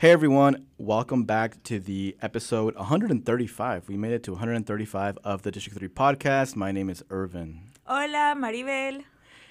Hey everyone, welcome back to the episode 135. We made it to 135 of the District 3 podcast. My name is Irvin. Hola, Maribel.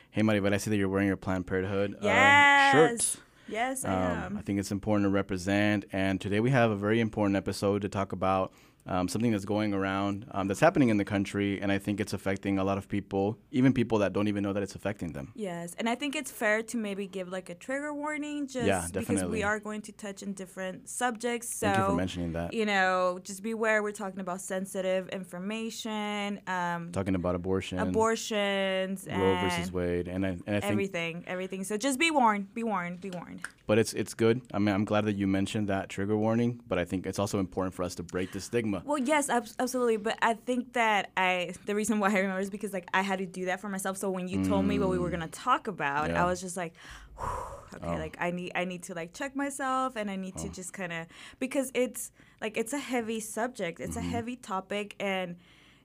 Hey Maribel, I see that you're wearing your Planned Parenthood uh, Yes. shirt. Yes, I Um, am. I think it's important to represent, and today we have a very important episode to talk about um, something that's going around, um, that's happening in the country, and I think it's affecting a lot of people, even people that don't even know that it's affecting them. Yes, and I think it's fair to maybe give like a trigger warning just Yeah, because we are going to touch in different subjects. So Thank you for mentioning that. you know, just beware. We're talking about sensitive information, um, Talking about abortion, abortions, Roe versus Wade, and I, and I think everything, everything. So just be warned, be warned, be warned. But it's it's good. I mean, I'm glad that you mentioned that trigger warning. But I think it's also important for us to break the stigma. Well, yes, ab- absolutely. But I think that I the reason why I remember is because like I had to do that for myself. So when you told me what we were mm. gonna talk about, Yeah. I was just like, "Whew, okay, Oh. like I need I need to like check myself and I need to oh. just kind of because it's like it's a heavy subject. It's a mm-hmm. heavy topic and.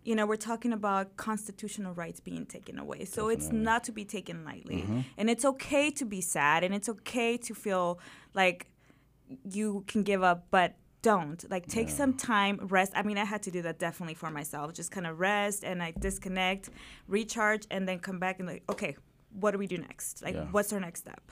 You know, we're talking about constitutional rights being taken away. So it's not to be taken lightly. Mm-hmm. And it's okay to be sad and it's okay to feel like you can give up, but don't. Like, take some time, rest. I mean, I had to do that definitely for myself. Just kind of rest and I disconnect, recharge, and then come back and, like, okay, what do we do next? Like, Yeah. what's our next step?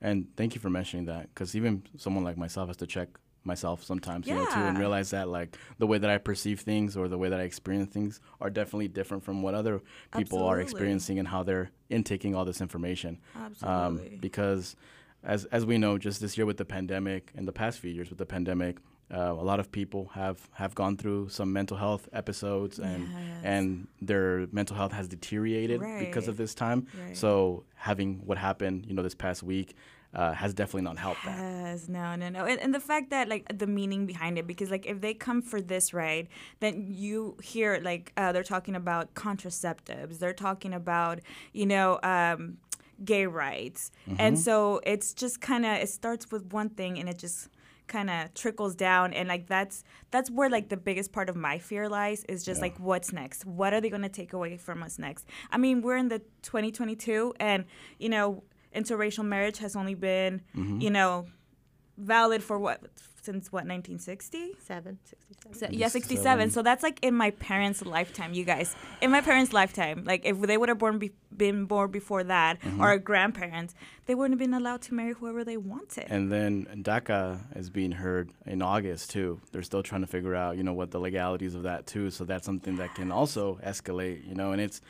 And thank you for mentioning that, because even someone like myself has to check myself sometimes, you know, too, and realize that like the way that I perceive things or the way that I experience things are definitely different from what other people are experiencing and how they're intaking all this information. Absolutely. Um, because as as we know, just this year with the pandemic and the past few years with the pandemic, uh, a lot of people have have gone through some mental health episodes and Yes. and their mental health has deteriorated because of this time. Right. So having what happened, you know, this past week. Uh, has definitely not helped that. Yes, no, no, no. And, and the fact that, like, the meaning behind it, because, like, if they come for this, right, then you hear, like, uh, they're talking about contraceptives, they're talking about, you know, um, gay rights. And so it's just kind of, it starts with one thing and it just kind of trickles down and like that's that's where like the biggest part of my fear lies is just Yeah. like what's next what are they going to take away from us next i mean we're in the 2022 and you know interracial marriage has only been Mm-hmm. you know valid for what since what 1960 Seven, 67. so, yeah 67 67. so that's like in my parents lifetime you guys in my parents lifetime like if they would have born be- been born before that Mm-hmm. or our grandparents they wouldn't have been allowed to marry whoever they wanted And then DACA is being heard in August too. They're still trying to figure out, you know, what the legalities of that too. So that's something that can also escalate, you know, and it's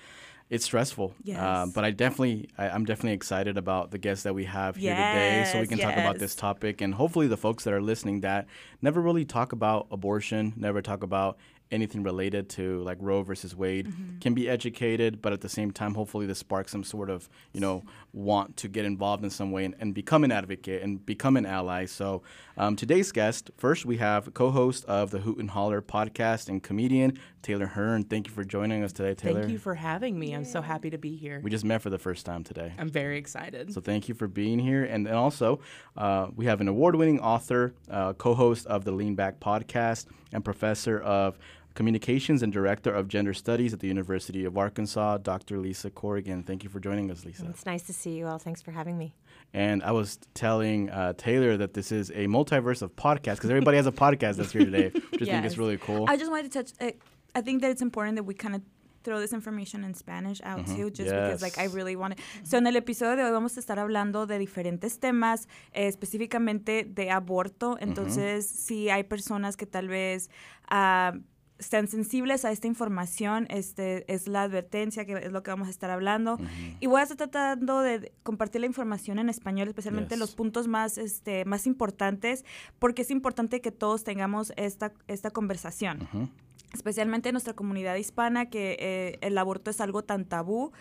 it's stressful. Yes. Um, but I definitely, I, I'm definitely excited about the guests that we have here today, so we Yes, can talk about this topic, and hopefully the folks that are listening that never really talk about abortion, never talk about anything related to like Roe versus Wade Mm-hmm. can be educated, but at the same time, hopefully this sparks some sort of, you know, want to get involved in some way and, and become an advocate and become an ally. So um, today's guest, first we have co-host of the Hoot and Holler podcast and comedian Taylor Hearn. Thank you for joining us today, Taylor. Thank you for having me. I'm so happy to be here. we just met for the first time today. I'm very excited. So thank you for being here. And, and also, uh, we have an award-winning author, uh, co-host of the Lean Back podcast, and professor of communications and director of gender studies at the University of Arkansas, Dr. Lisa Corrigan. Thank you for joining us, Lisa. It's nice to see you all. Thanks for having me. And I was telling uh, Taylor that this is a multiverse of podcasts because everybody has a podcast that's here today, which I think is really cool. I just wanted to touch. Uh, I think that it's important that we kind of throw this information in Spanish out too, just because like I really want to. So en el episodio de hoy vamos a estar hablando de diferentes temas, eh, específicamente de aborto. Entonces, si hay personas que tal vez ah, estén sensibles a esta información, este es la advertencia que es lo que vamos a estar hablando. Y voy a estar tratando de compartir la información en español, especialmente Yes. los puntos más, este, más importantes, porque es importante que todos tengamos esta, esta conversación. Ujú. Especialmente en nuestra comunidad hispana, que eh, el aborto es algo tan tabú,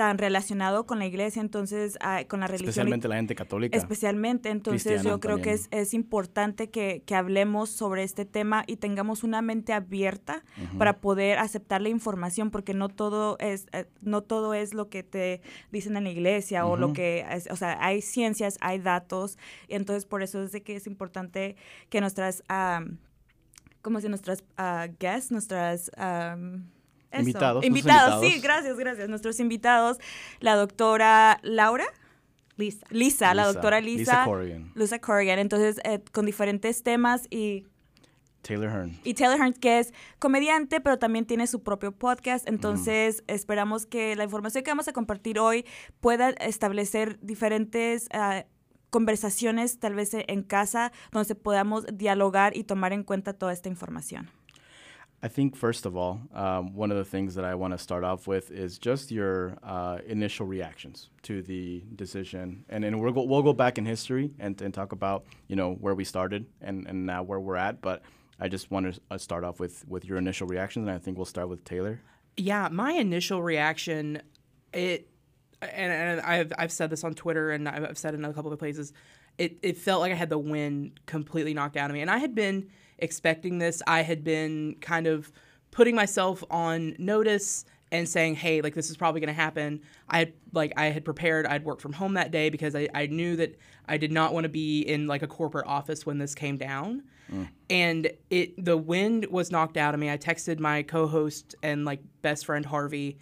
tan relacionado con la iglesia, entonces ah, con la religión. Especialmente la gente católica. Especialmente, entonces Cristiana yo creo que es, es importante que, que hablemos sobre este tema y tengamos una mente abierta para poder aceptar la información, porque no todo es, eh, no todo es lo que te dicen en la iglesia o lo que, es- o sea, hay ciencias, hay datos, y entonces por eso es de que es importante que nuestras, am, ¿cómo se nuestras ah, guests, nuestras... am, eso, Invitados, Invitados, sí, gracias, gracias. Nuestros invitados, la doctora Laura. Lisa. Lisa, la doctora Lisa Lisa. Corrigan. Lisa Corrigan. Entonces, eh, con diferentes temas y Taylor Hearn. Y Taylor Hearn, que es comediante, pero también tiene su propio podcast. Entonces, esperamos que la información que vamos a compartir hoy pueda establecer diferentes ah, conversaciones, tal vez en casa, donde podamos dialogar y tomar en cuenta toda esta información. I think first of all, um, one of the things that I want to start off with is just your uh, initial reactions to the decision, and then we'll go, we'll go back in history and, and talk about you know where we started and, and now where we're at. But I just want to uh, start off with with your initial reactions, and I think we'll start with Taylor. Yeah, my initial reaction, it, and, and I've I've said this on Twitter and I've said it in a couple of places. It it felt like I had the wind completely knocked out of me, and I had been expecting this. I had been kind of putting myself on notice and saying, hey, like this is probably going to happen. I had like I had prepared. I'd worked from home that day because I, I knew that I did not want to be in like a corporate office when this came down. Mm. And it the wind was knocked out of me. I texted my co-host and like best friend Harvey,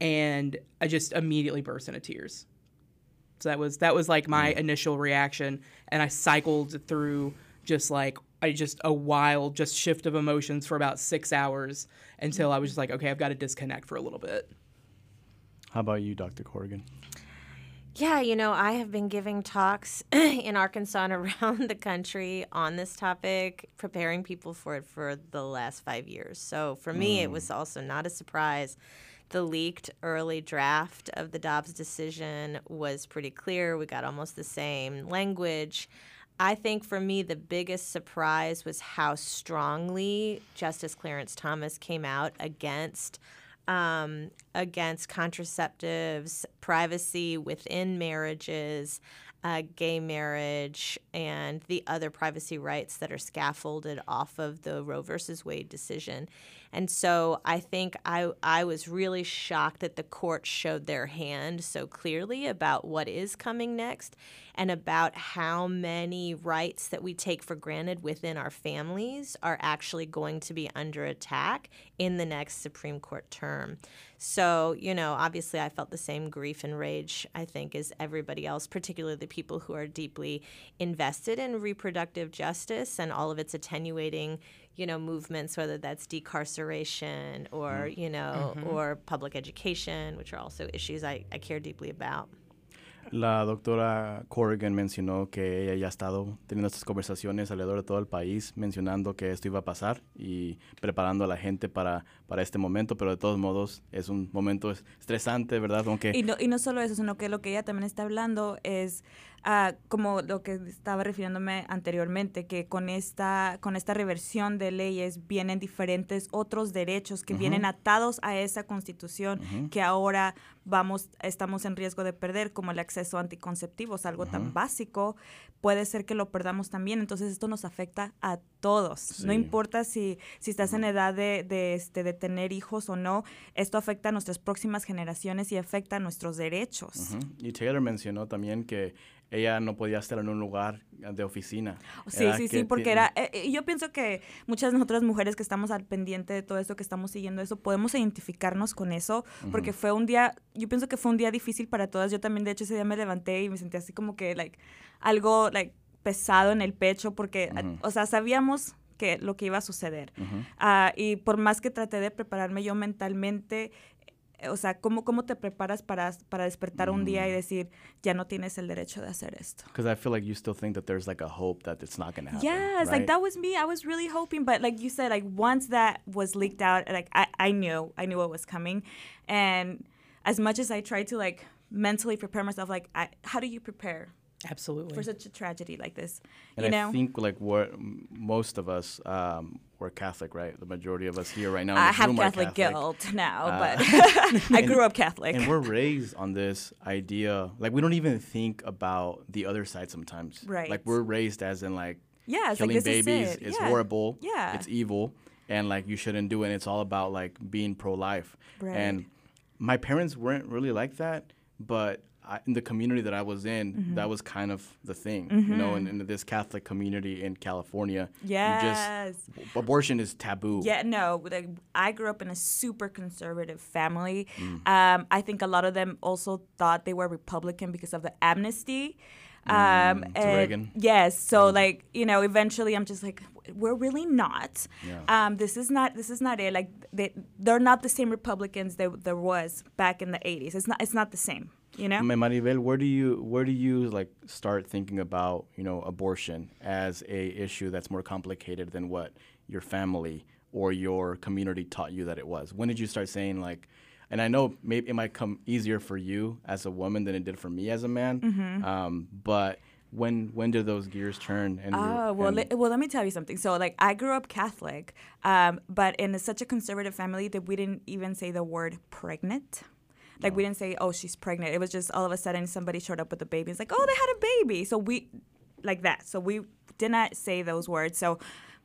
and I just immediately burst into tears. So that was that was like my mm. initial reaction, and I cycled through just like I just a wild just shift of emotions for about six hours until I was just like, okay, I've got to disconnect for a little bit. How about you, Dr. Corrigan? Yeah, you know, I have been giving talks in Arkansas and around the country on this topic, preparing people for it for the last five years. So for me, it was mm. also not a surprise. The leaked early draft of the Dobbs decision was pretty clear. We got almost the same language. I think for me, the biggest surprise was how strongly Justice Clarence Thomas came out against um, against contraceptives, privacy within marriages, uh, gay marriage, and the other privacy rights that are scaffolded off of the Roe versus Wade decision. And so I think I, I was really shocked that the court showed their hand so clearly about what is coming next and about how many rights that we take for granted within our families are actually going to be under attack in the next Supreme Court term. So, you know, obviously I felt the same grief and rage, I think, as everybody else, particularly the people who are deeply invested in reproductive justice and all of its attenuating, you know, movements, whether that's decarceration or, you know, or public education, which are also issues I, I care deeply about. La doctora Corrigan mencionó que ella ya ha estado teniendo estas conversaciones alrededor de todo el país, mencionando que esto iba a pasar y preparando a la gente para, para este momento, pero de todos modos es un momento es- estresante, ¿verdad? Aunque Y no, y no solo eso, sino que lo que ella también está hablando es ah, como lo que estaba refiriéndome anteriormente, que con esta, con esta reversión de leyes vienen diferentes otros derechos que vienen atados a esa constitución que ahora vamos, estamos en riesgo de perder, como el acceso a anticonceptivos, algo tan básico, puede ser que lo perdamos también. Entonces esto nos afecta a todos. No importa si, si estás en edad de, de, este, de tener hijos o no, esto afecta a nuestras próximas generaciones y afecta a nuestros derechos. Y Taylor mencionó también que ella no podía estar en un lugar de oficina. Sí, Era sí, sí, porque era, eh, eh, yo pienso que muchas de nosotras mujeres que estamos al pendiente de todo esto, que estamos siguiendo eso, podemos identificarnos con eso, porque fue un día, yo pienso que fue un día difícil para todas, yo también de hecho ese día me levanté y me sentí así como que, like, algo, like, pesado en el pecho, porque, a- Ujú. o sea, sabíamos que lo que iba a suceder. Ujú. Ah, y por más que traté de prepararme yo mentalmente, o sea, ¿cómo, cómo te preparas para, para despertar un día y mm. decir, ya no tienes el derecho de hacer esto? Because I feel like you still think that there's like a hope that it's not gonna happen. Yes, right? like that was me. I was really hoping, but like you said, like once that was leaked out, like I, I knew, I knew what was coming, and as much as I tried to like mentally prepare myself, like I, how do you prepare Absolutely. for such a tragedy like this? And you I think like what most of us um, we're Catholic, right? The majority of us here right now. I have room are Catholic, guilt now, Uh, but I grew up Catholic. And we're raised on this idea, like we don't even think about the other side sometimes. Right. Like we're raised as in like yeah, it's like killing this is babies it. is yeah. horrible. Yeah. It's evil, and like you shouldn't do it. And it's all about like being pro-life. Right. And my parents weren't really like that, but I, in the community that I was in, Mm-hmm. that was kind of the thing, you know, in, in this Catholic community in California. Yes. just abortion is taboo. Yeah, no. Like, I grew up in a super conservative family. Mm. Um, I think a lot of them also thought they were Republican because of the amnesty. Um, Mm, to and- Reagan. Mm. Yes. So like you know, eventually I'm just like, we're really not. Yeah. Um, this is not. This is not it. Like they, they're not the same Republicans that there was back in the 80s. It's not. It's not the same. You know. Ma- Maribel, where do you where do you like start thinking about you know abortion as a issue that's more complicated than what your family or your community taught you that it was? When did you start saying like? And I know maybe it might come easier for you as a woman than it did for me as a man. Mm-hmm. Um, but when when did those gears turn? And Oh well, and- le- well. Let me tell you something. So, like, I grew up Catholic, um, but in a, such a conservative family that we didn't even say the word pregnant. Like, we didn't say, "Oh, she's pregnant." It was just all of a sudden somebody showed up with a baby. It's like, "Oh, they had a baby." So we, like that. So we did not say those words. So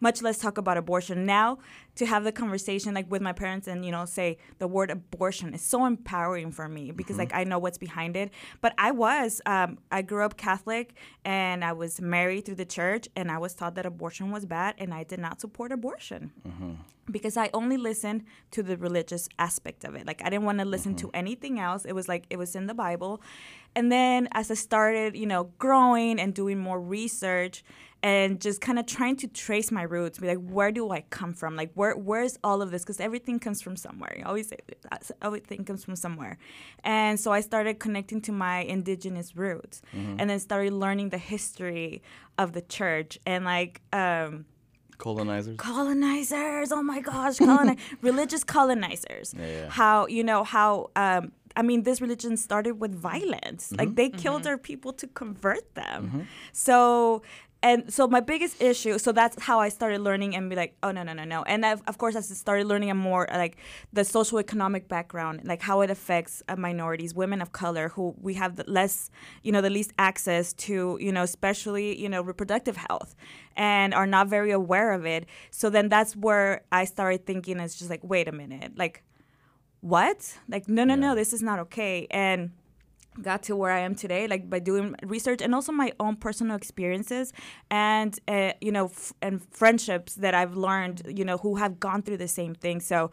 much less talk about abortion. Now, to have the conversation like with my parents and you know say the word abortion is so empowering for me because mm-hmm. like I know what's behind it. But I was um, I grew up Catholic and I was married through the church and I was taught that abortion was bad and I did not support abortion mm-hmm. because I only listened to the religious aspect of it. Like I didn't want to listen mm-hmm. to anything else. It was like it was in the Bible. And then as I started, you know, growing and doing more research and just kind of trying to trace my roots, be like, where do I come from? Like where where's all of this? Because everything comes from somewhere. I always say that. everything comes from somewhere. And so I started connecting to my indigenous roots and then started learning the history of the church and like um colonizers. colonizers oh my gosh coloni- religious colonizers Yeah, yeah. how you know how um I mean, this religion started with violence. Mm-hmm. Like they killed our people to convert them. So, and so my biggest issue. So that's how I started learning and be like, oh no no no no. And I've, of course, I started learning a more like the social economic background, like how it affects uh, minorities, women of color, who we have the less, you know, the least access to, you know, especially you know reproductive health, and are not very aware of it. So then that's where I started thinking. It's just like, wait a minute, like what? Like, no, no, no, this is not okay. And got to where I am today, like by doing research and also my own personal experiences and, uh, you know, f- and friendships that I've learned, you know, who have gone through the same thing. So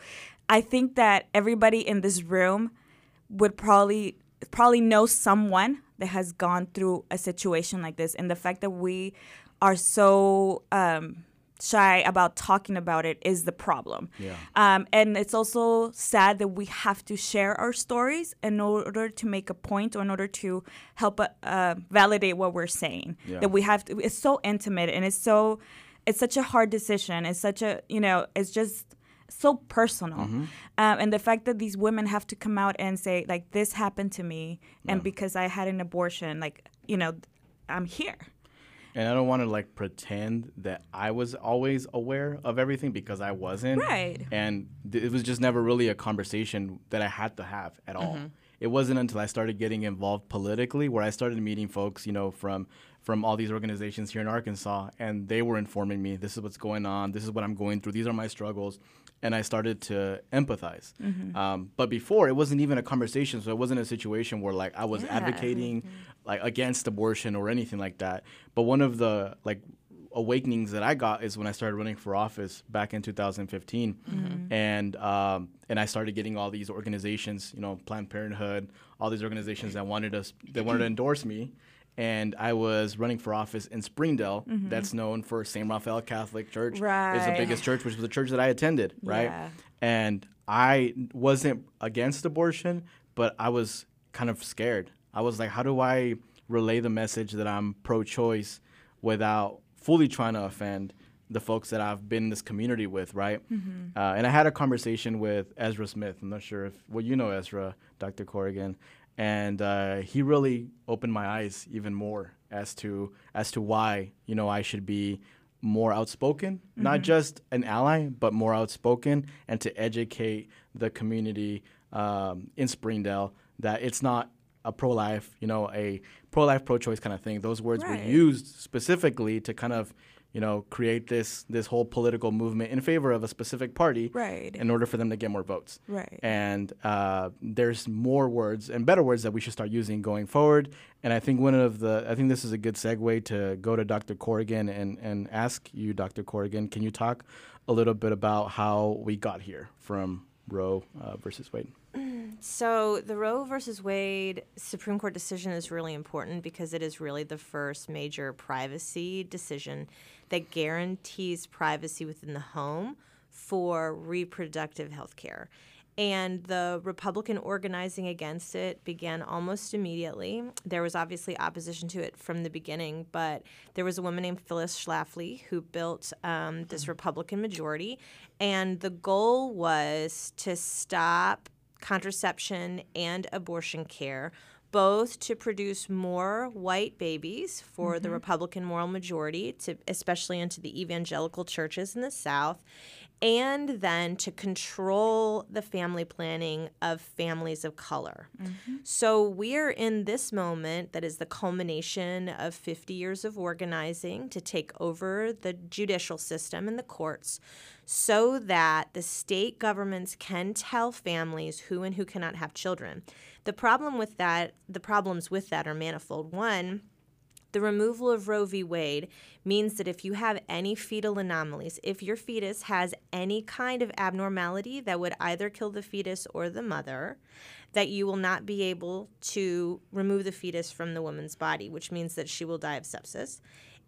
I think that everybody in this room would probably probably know someone that has gone through a situation like this and the fact that we are so um, shy about talking about it is the problem Yeah. um, and it's also sad that we have to share our stories in order to make a point or in order to help uh, validate what we're saying Yeah. that we have to it's so intimate and it's so it's such a hard decision it's such a you know it's just so personal Mm-hmm. um, and the fact that these women have to come out and say like this happened to me and because i had an abortion like you know i'm here And I don't want to like pretend that I was always aware of everything because I wasn't. Right. And th- it was just never really a conversation that I had to have at all. Mm-hmm. It wasn't until I started getting involved politically where I started meeting folks, you know, from from all these organizations here in Arkansas, and they were informing me, this is what's going on, this is what I'm going through, these are my struggles, and I started to empathize. Mm-hmm. Um, but before, it wasn't even a conversation, so it wasn't a situation where like I was Yeah. advocating mm-hmm. Like against abortion or anything like that. But one of the like awakenings that I got is when I started running for office back in 2015, and um, and I started getting all these organizations, you know, Planned Parenthood, all these organizations that wanted us that wanted to endorse me. And I was running for office in Springdale, that's known for St. Raphael Catholic Church. It's the biggest church, which was the church that I attended, right? Yeah. And I wasn't against abortion, but I was kind of scared. I was like, how do I relay the message that I'm pro choice without fully trying to offend the folks that I've been in this community with, right? Mm-hmm. Uh, and I had a conversation with Ezra Smith. I'm not sure if, well, you know Ezra, Dr. Corrigan. And uh, he really opened my eyes even more as to as to why you know I should be more outspoken, not just an ally, but more outspoken, and to educate the community um, in Springdale that it's not a pro-life, you know, a pro-life, pro-choice kind of thing. Those words Right. were used specifically to kind of you know, create this this whole political movement in favor of a specific party, Right. in order for them to get more votes. Right. And uh, there's more words and better words that we should start using going forward. And I think one of the I think this is a good segue to go to Dr. Corrigan and and ask you, Dr. Corrigan, can you talk a little bit about how we got here from Roe uh, versus Wade? So the Roe versus Wade Supreme Court decision is really important because it is really the first major privacy decision that guarantees privacy within the home for reproductive health care. And the Republican organizing against it began almost immediately. There was obviously opposition to it from the beginning, but there was a woman named Phyllis Schlafly who built um, this Republican majority. And the goal was to stop contraception and abortion care, both to produce more white babies for the mm-hmm. Republican moral majority, to especially into the evangelical churches in the South, and then to control the family planning of families of color. Mm-hmm. So we're in this moment that is the culmination of 50 years of organizing to take over the judicial system and the courts so that the state governments can tell families who and who cannot have children. The problem with that, the problems with that are manifold. One, the removal of Roe v. Wade means that if you have any fetal anomalies, if your fetus has any kind of abnormality that would either kill the fetus or the mother, that you will not be able to remove the fetus from the woman's body, which means that she will die of sepsis.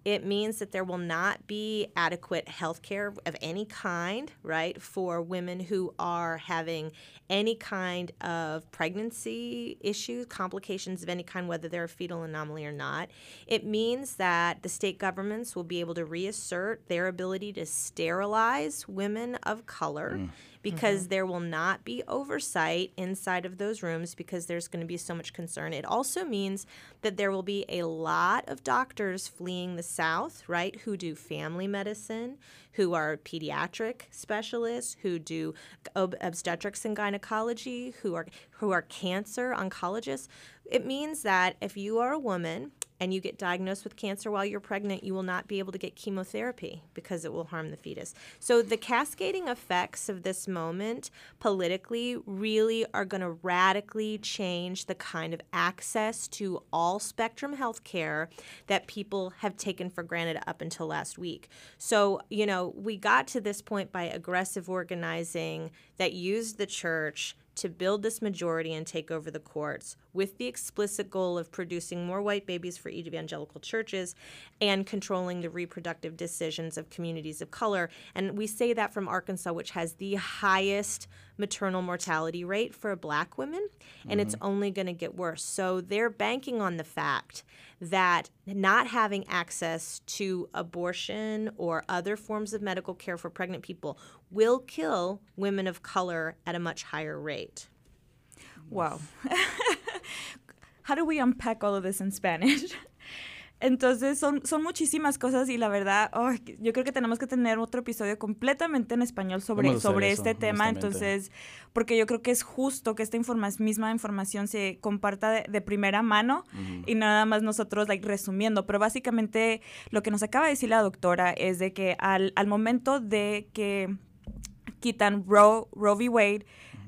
It means that there will not be adequate health care of any kind, right, for women who are having any kind of pregnancy issues, complications of any kind, whether they're a fetal anomaly or not. It means that the state governments will be able to reassert their ability to sterilize women of color mm. Mm-hmm. because there will not be oversight inside of those rooms because there's going to be so much concern. It also means that there will be a lot of doctors fleeing the South, right, who do family medicine, who are pediatric specialists, who do ob- obstetrics and gynecology, who are who are cancer oncologists. It means that if you are a woman and you get diagnosed with cancer while you're pregnant, you will not be able to get chemotherapy because it will harm the fetus. So the cascading effects of this moment politically really are going to radically change the kind of access to all spectrum health care that people have taken for granted up until last week. So, you know, we got to this point by aggressive organizing that used the church to build this majority and take over the courts with the explicit goal of producing more white babies for evangelical churches and controlling the reproductive decisions of communities of color. And we say that from Arkansas, which has the highest maternal mortality rate for black women, and it's mm-hmm. only going to get worse. So they're banking on the fact that not having access to abortion or other forms of medical care for pregnant people will kill women of color at a much higher rate. Wow. How do we unpack all of this in Spanish? Entonces son, son muchísimas cosas y la verdad, oh, yo creo que tenemos que tener otro episodio completamente en español sobre, sobre eso, este tema. Entonces, porque yo creo que es justo que esta informa- misma información se comparta de, de primera mano y nada más nosotros like, resumiendo. Pero básicamente lo que nos acaba de decir la doctora es de que al, al momento de que quitan Roe, Roe v. Wade,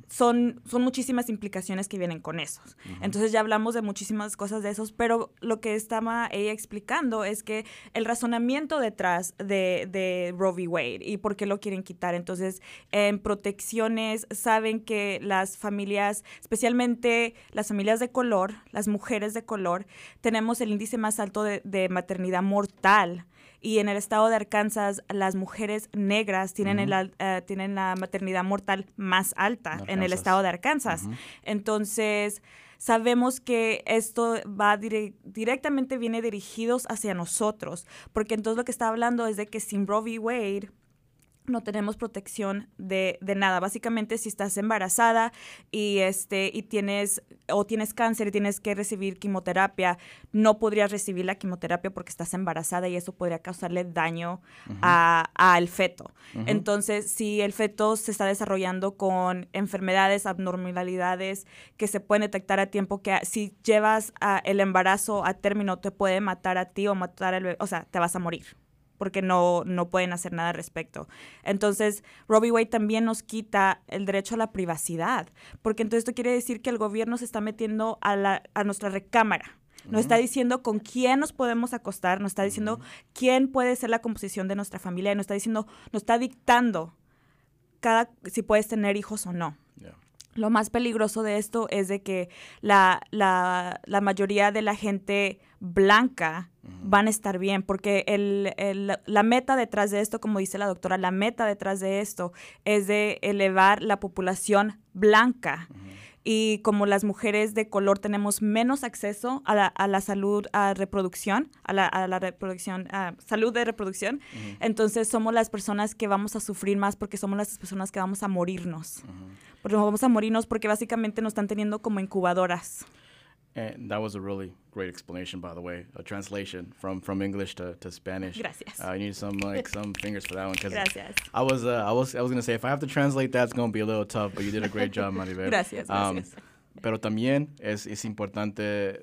son, son muchísimas implicaciones que vienen con esos. Entonces ya hablamos de muchísimas cosas de esos, pero lo que estaba ella explicando es que el razonamiento detrás de, de Roe v. Wade y por qué lo quieren quitar. Entonces, en protecciones saben que las familias, especialmente las familias de color, las mujeres de color, tenemos el índice más alto de, de maternidad mortal. Y en el estado de Arkansas, las mujeres negras tienen, el eh, tienen la maternidad mortal más alta en el estado de Arkansas. Entonces, sabemos que esto va dire- directamente viene dirigidos hacia nosotros, porque entonces lo que está hablando es de que sin Roe v. Wade no tenemos protección de, de nada. Básicamente, si estás embarazada y este y tienes o tienes cáncer y tienes que recibir quimioterapia, no podrías recibir la quimioterapia porque estás embarazada y eso podría causarle daño a- al feto. Entonces, si el feto se está desarrollando con enfermedades, abnormalidades que se pueden detectar a tiempo, que si llevas a- el embarazo a término te puede matar a ti o matar al bebé, o sea, te vas a morir. Porque no, no pueden hacer nada al respecto. Entonces, Robbie Wade también nos quita el derecho a la privacidad, porque entonces esto quiere decir que el gobierno se está metiendo a, la, a nuestra recámara. Nos está diciendo con quién nos podemos acostar, nos está diciendo quién puede ser la composición de nuestra familia, nos está diciendo, nos está dictando cada si puedes tener hijos o no. Yeah. Lo más peligroso de esto es de que la, la, la mayoría de la gente blanca van a estar bien, porque el, el- la meta detrás de esto, como dice la doctora, la meta detrás de esto es de elevar la población blanca. Y como las mujeres de color tenemos menos acceso a la, a la salud a reproducción, a la, a la reproducción, a salud de reproducción, entonces somos las personas que vamos a sufrir más porque somos las personas que vamos a morirnos. Porque vamos a morirnos porque básicamente nos están teniendo como incubadoras. And that was a really great explanation, by the way, a translation from, from English to, to Spanish. Gracias. Uh, I need some like some fingers for that one because Gracias. I was uh, I was I was gonna say if I have to translate that, it's gonna be a little tough, but you did a great job, Maribel. Gracias, Um, gracias. pero también es, es importante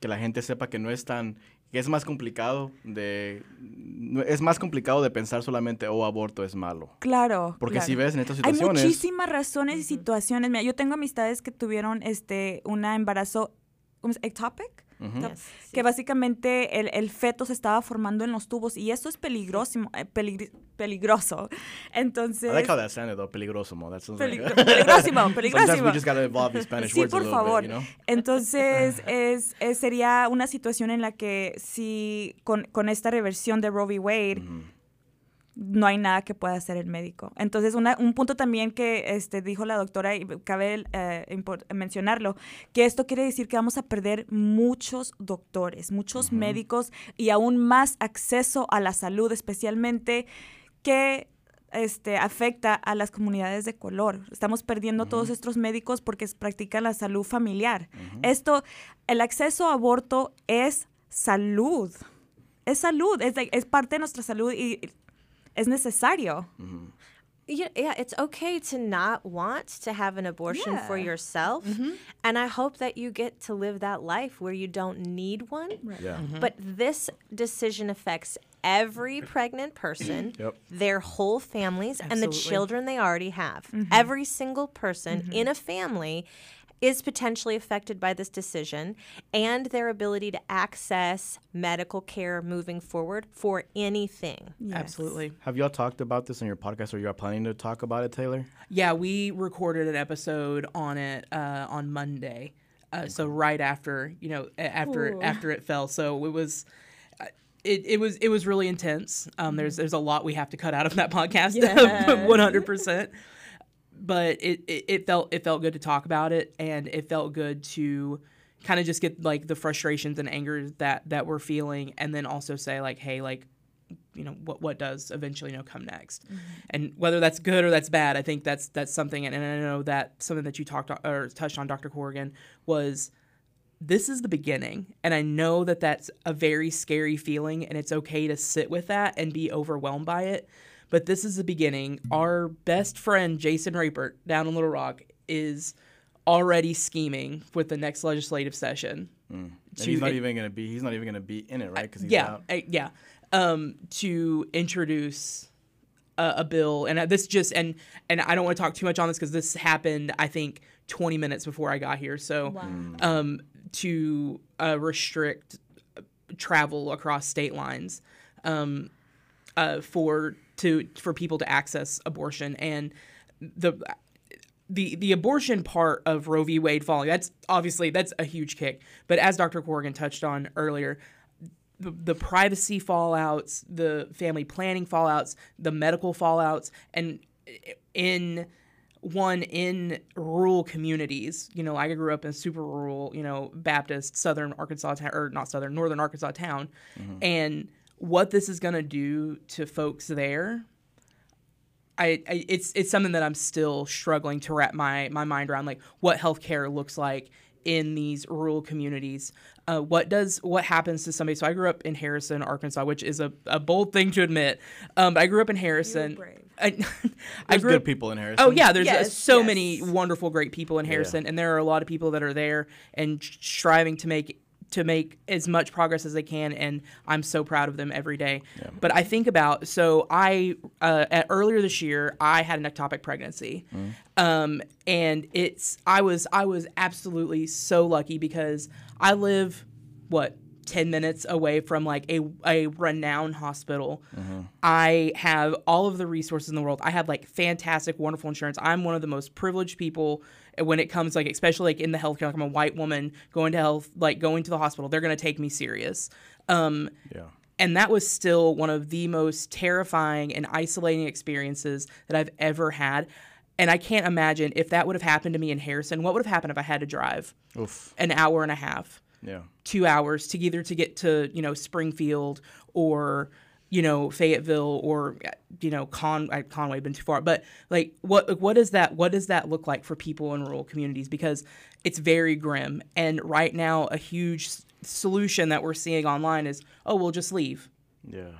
que la gente sepa que no es tan que es más complicado de es más complicado de pensar solamente oh aborto es malo. Claro. Porque claro. si ves en estas Hay situaciones muchísimas razones y situaciones. Mira, yo tengo amistades que tuvieron este un embarazo ¿cómo se- ectopic, Ujú. Yes. que básicamente el, el feto se estaba formando en los tubos y eso es peligroso, eh, peligri- peligroso. Entonces, I like how that sounded though, peligroso. That sounds like Peligro- peligrosimo, Sometimes we peligrosimo. just gotta evolve these Spanish Sí, words a por little favor. bit, you know? Entonces, es, es- sería una situación en la que si con, con esta reversión de Roe v. Wade, no hay nada que pueda hacer el médico. Entonces, una- un punto también que este, dijo la doctora, y cabe eh, mencionarlo, que esto quiere decir que vamos a perder muchos doctores, muchos médicos y aún más acceso a la salud, especialmente que este, afecta a las comunidades de color. Estamos perdiendo todos estos médicos porque practican la salud familiar. Esto, el acceso a aborto es salud. Es salud, es, es parte de nuestra salud y es necesario. Mm-hmm. Yeah, yeah, it's okay to not want to have an abortion for Yeah. yourself. Mm-hmm. And I hope that you get to live that life where you don't need one. Yeah. Mm-hmm. But this decision affects every pregnant person, Yep. their whole families, and the children they already have. Every single person in a family is potentially affected by this decision and their ability to access medical care moving forward for anything. Yes. Absolutely. Have y'all talked about this on your podcast, or you are planning to talk about it, Taylor? Yeah, we recorded an episode on it uh, on Monday. Uh, so right after you know after Ooh. after it fell, so it was. uh, It, it was it was really intense. Um, there's there's a lot we have to cut out of that podcast, one hundred percent. But it, it, it felt it felt good to talk about it, and it felt good to kind of just get like the frustrations and anger that that we're feeling, and then also say like, hey, like you know what what does eventually you know come next? Mm-hmm. And whether that's good or that's bad i think that's that's something and, i know that something that you talked or touched on dr corrigan was this is the beginning and i know that that's a very scary feeling and it's okay to sit with that and be overwhelmed by it but this is the beginning our best friend jason rapert down in little rock is already scheming with the next legislative session And to he's not in- even gonna be. He's not even gonna be in it, right? Because yeah, out. uh, yeah. Um, to introduce a, a bill, and uh, this just and and I don't want to talk too much on this because this happened, I think, 20 minutes before I got here. So, um, to uh, restrict uh, travel across state lines, um, uh, for to for people to access abortion and the the the abortion part of Roe v. Wade falling that's obviously that's a huge kick. But as Dr. Corrigan touched on earlier, the, the privacy fallouts, the family planning fallouts, the medical fallouts, and in one in rural communities. You know, I grew up in super rural, you know, Baptist southern Arkansas town, or not southern, northern Arkansas town, mm-hmm. and what this is going to do to folks there I, I it's it's something that I'm still struggling to wrap my my mind around like what healthcare looks like in these rural communities. Uh, what does what happens to somebody? So I grew up in Harrison, Arkansas, which is a, a bold thing to admit. Um, but I grew up in Harrison. I, I There's grew good up, people in Harrison. Oh yeah, there's uh, so yes. many wonderful, great people in Harrison, and there are a lot of people that are there and sh- striving to make to make as much progress as they can, and I'm so proud of them every day. But I think about so I uh, at, earlier this year I had an ectopic pregnancy, um, and it's I was I was absolutely so lucky because I live what 10 minutes away from like a, a renowned hospital. I have all of the resources in the world. I have like fantastic, wonderful insurance. I'm one of the most privileged people when it comes like especially like in the healthcare. Like I'm a white woman going to health, like going to the hospital. They're going to take me serious. Um, Yeah. and that was still one of the most terrifying and isolating experiences that I've ever had. And I can't imagine if that would have happened to me in Harrison, what would have happened if I had to drive Oof. an hour and a half? Yeah. two hours to either to get to you know Springfield or you know Fayetteville or you know Con Conway been too far but like what what does that what does that look like for people in rural communities because it's very grim and right now a huge solution that we're seeing online is oh we'll just leave Yeah.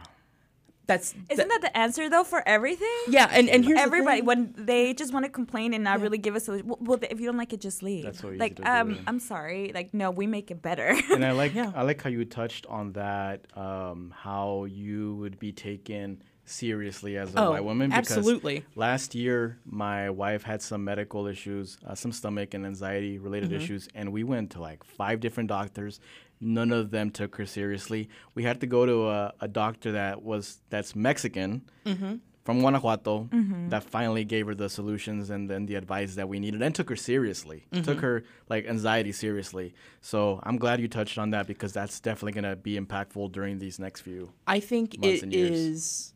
That's Isn't that the answer though for everything? yeah and and here's the Everybody, thing. when they just want to complain and not really give us a well, well, if you don't like it, just leave. That's so easy like, to do, um. I'm sorry. Like, no, we make it better. and I like Yeah. I like how you touched on that, um, how you would be taken seriously as a Oh, white woman. Because absolutely. Last year, my wife had some medical issues, uh, some stomach and anxiety related Mm-hmm. issues, and we went to like five different doctors. None of them took her seriously. We had to go to a, a doctor that was that's Mexican. Mm-hmm. From Guanajuato, that finally gave her the solutions and then the advice that we needed, and took her seriously. Mm-hmm. Took her like anxiety seriously. So I'm glad you touched on that because that's definitely gonna be impactful during these next few. I think months it and years. is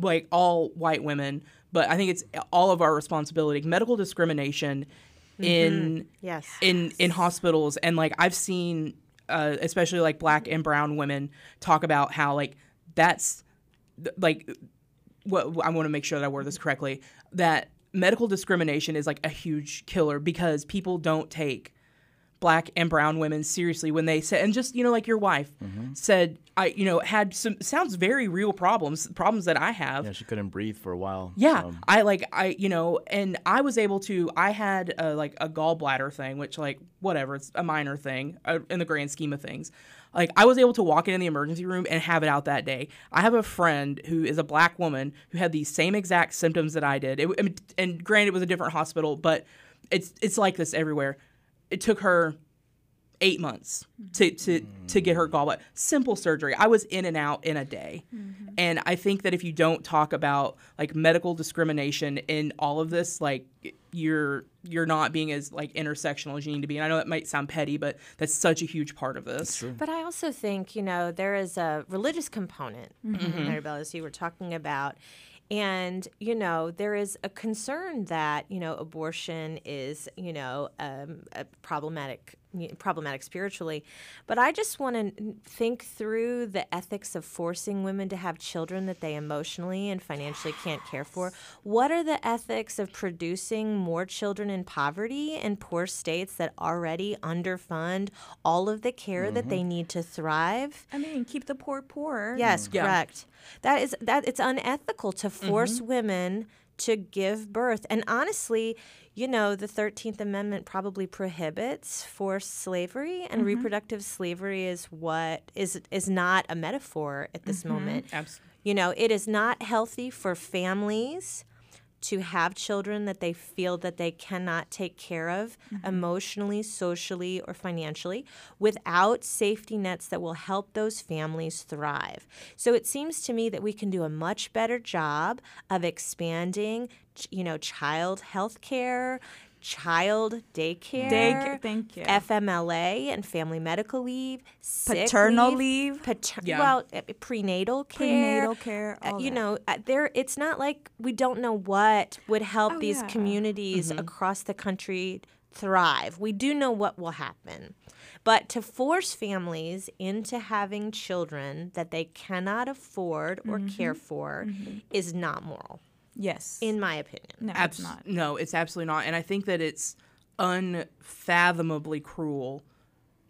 like all white women, but I think it's all of our responsibility. Medical discrimination in Yes. in in hospitals, and like I've seen, uh, especially like black and brown women talk about how like that's like what I want to make sure that I word this correctly. That medical discrimination is like a huge killer because people don't take black and brown women seriously when they said and just you know like your wife said i you know had some sounds very real problems problems that i have Yeah, she couldn't breathe for a while. yeah, so- I like I you know, and I was able to. I had a, like a gallbladder thing, which like whatever, it's a minor thing uh, in the grand scheme of things. Like I was able to walk in the emergency room and have it out that day. I have a friend who is a black woman who had the same exact symptoms that I did. It, and granted, it was a different hospital, but it's it's like this everywhere. It took her eight months to, to, to get her gallbladder. Simple surgery. I was in and out in a day. Mm-hmm. And I think that if you don't talk about like medical discrimination in all of this, like you're you're not being as like intersectional as you need to be. And I know that might sound petty, but that's such a huge part of this. But I also think, you know, there is a religious component, Mary mm-hmm. Bell, as you were talking about. And, you know, there is a concern that, you know, abortion is, you know, um, a problematic problematic spiritually. But I just want to think through the ethics of forcing women to have children that they emotionally and financially can't care for. What are the ethics of producing more children in poverty in poor states that already underfund all of the care that they mm-hmm. need to thrive? I mean, keep the poor poor. Yes, Yeah. correct. That is that it's unethical to force mm-hmm. women to give birth. And honestly, you know, the 13th Amendment probably prohibits forced slavery and mm-hmm. reproductive slavery is what is is not a metaphor at this mm-hmm. moment. Absolutely. You know, it is not healthy for families to have children that they feel that they cannot take care of mm-hmm. emotionally, socially, or financially without safety nets that will help those families thrive. So it seems to me that we can do a much better job of expanding, you know, child health care, child daycare, Daycare, thank you. FMLA and family medical leave, Paternal leave. pater- Yeah. well, uh, prenatal care, Prenatal care, uh, you that. know, uh, there. It's not like we don't know what would help Oh, these yeah. communities across the country thrive. We do know what will happen. But to force families into having children that they cannot afford or care for is not moral, Yes. in my opinion. no, it's not. No, it's absolutely not. And I think that it's unfathomably cruel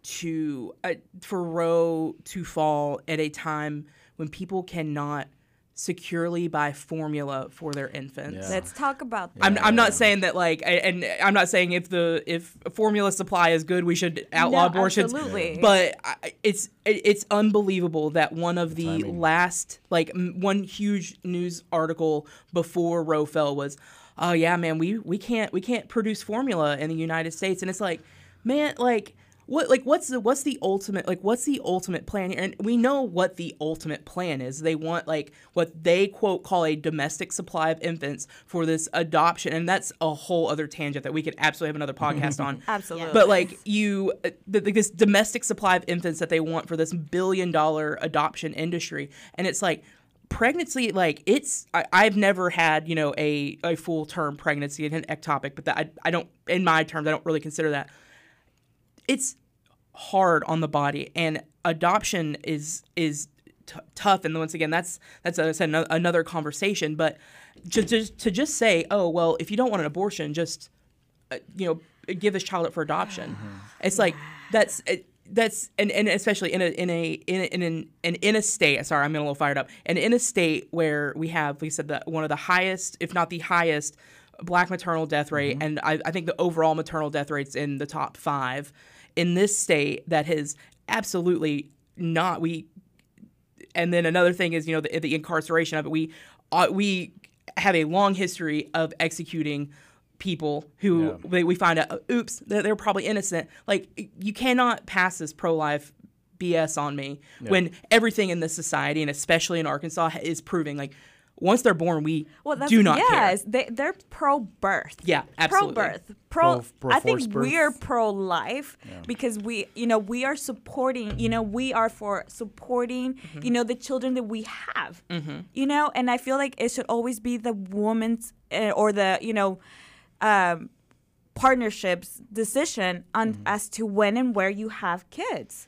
to uh, for Roe to fall at a time when people cannot securely buy formula for their infants. Yeah. Let's talk about that. I'm, I'm not saying that like and I'm not saying if the if formula supply is good we should outlaw No, abortions absolutely. but it's it's unbelievable that one of the timing. last like one huge news article before Roe fell was oh yeah man we we can't we can't produce formula in the United States and it's like man like what like what's the what's the ultimate like what's the ultimate plan here? And we know what the ultimate plan is. They want like what they quote call a domestic supply of infants for this adoption. And that's a whole other tangent that we could absolutely have another podcast on. Absolutely. but like you uh, th- th- this domestic supply of infants that they want for this billion dollar adoption industry. And it's like pregnancy like it's I, i've never had you know a, a full term pregnancy an ectopic but that I, I don't in my terms i don't really consider that it's hard on the body and adoption is is t- tough and once again that's that's as I said, ano- another conversation but to just to just say oh well if you don't want an abortion just uh, you know give this child up for adoption. It's like that's it, that's and, and especially in a in a in a, in an, and in a state sorry i'm getting a little fired up and in a state where we have we said that one of the highest if not the highest black maternal death rate and I, I think the overall maternal death rates in the top five in this state that has absolutely not we and then another thing is you know the, the incarceration of it. We uh, we have a long history of executing people who Yeah. we, we find out uh, oops they're, they're probably innocent. Like you cannot pass this pro-life bs on me when everything in this society and especially in arkansas is proving like once they're born we Well, that's, do not yes, care they they're pro birth. Yeah, absolutely. Pro birth. Pro. Pro- I think birth. we're pro life because we, you know, we are supporting. You know, we are for supporting. Mm-hmm. You know, the children that we have. You know, and I feel like it should always be the woman's uh, or the you know. Um, partnerships decision on Mm-hmm. as to when and where you have kids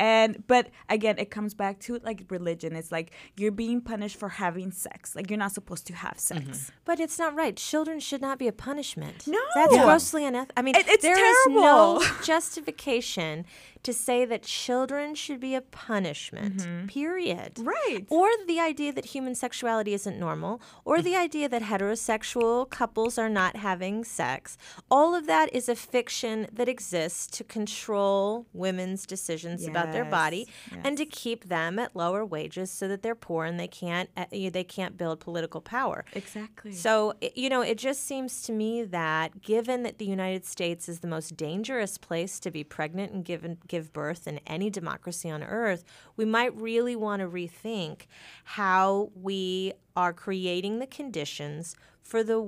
and but again it comes back to like religion it's like you're being punished for having sex like you're not supposed to have sex Mm-hmm. But it's not right. Children should not be a punishment. No. That's Yeah. grossly unethical. I mean, It- it's there is no justification to say that children should be a punishment, period. Mm-hmm. Right. Or the idea that human sexuality isn't normal, or the idea that heterosexual couples are not having sex. All of that is a fiction that exists to control women's decisions about their body Yes, and to keep them at lower wages so that they're poor and they can't uh, they can't build political power. exactly So, you know, it just seems to me that given that the United States is the most dangerous place to be pregnant and give, birth in any democracy on earth, we might really want to rethink how we are creating the conditions for the